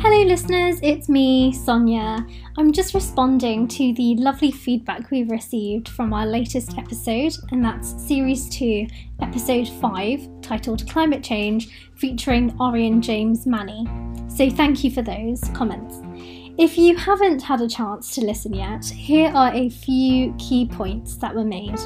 Hello, listeners, it's me, Sonia. I'm just responding to the lovely feedback we've received from our latest episode, and that's Series 2, Episode 5, titled Climate Change, featuring Orion James Manny. So, thank you for those comments. If you haven't had a chance to listen yet, here are a few key points that were made.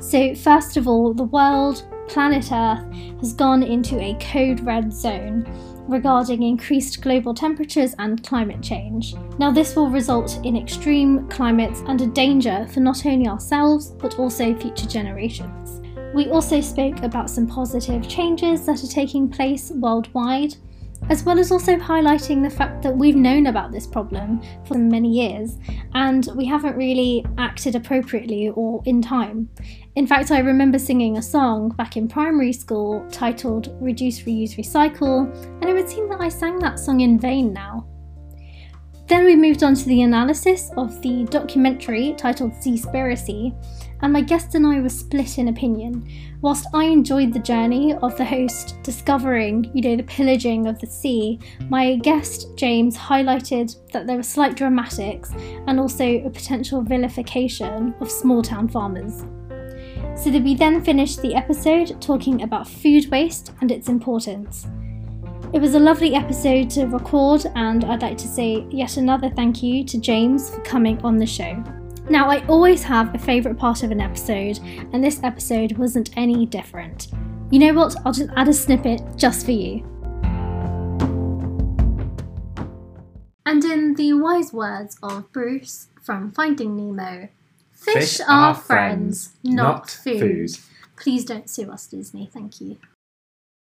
So, first of all, the world, planet Earth, has gone into a code red zone regarding increased global temperatures and climate change. Now, this will result in extreme climates and a danger for not only ourselves but also future generations. We also spoke about some positive changes that are taking place worldwide, as well as also highlighting the fact that we've known about this problem for many years and we haven't really acted appropriately or in time. In fact, I remember singing a song back in primary school titled Reduce, Reuse, Recycle, and it would seem that I sang that song in vain now. Then we moved on to the analysis of the documentary titled Seaspiracy, and my guest and I were split in opinion. Whilst I enjoyed the journey of the host discovering, you know, the pillaging of the sea, my guest James highlighted that there were slight dramatics and also a potential vilification of small town farmers. So that we then finished the episode talking about food waste and its importance. It was a lovely episode to record, and I'd like to say yet another thank you to James for coming on the show. Now, I always have a favourite part of an episode, and this episode wasn't any different. You know what? I'll just add a snippet just for you. And in the wise words of Bruce from Finding Nemo, fish, Fish are friends, friends, not, not food. food. Please don't sue us, Disney. Thank you.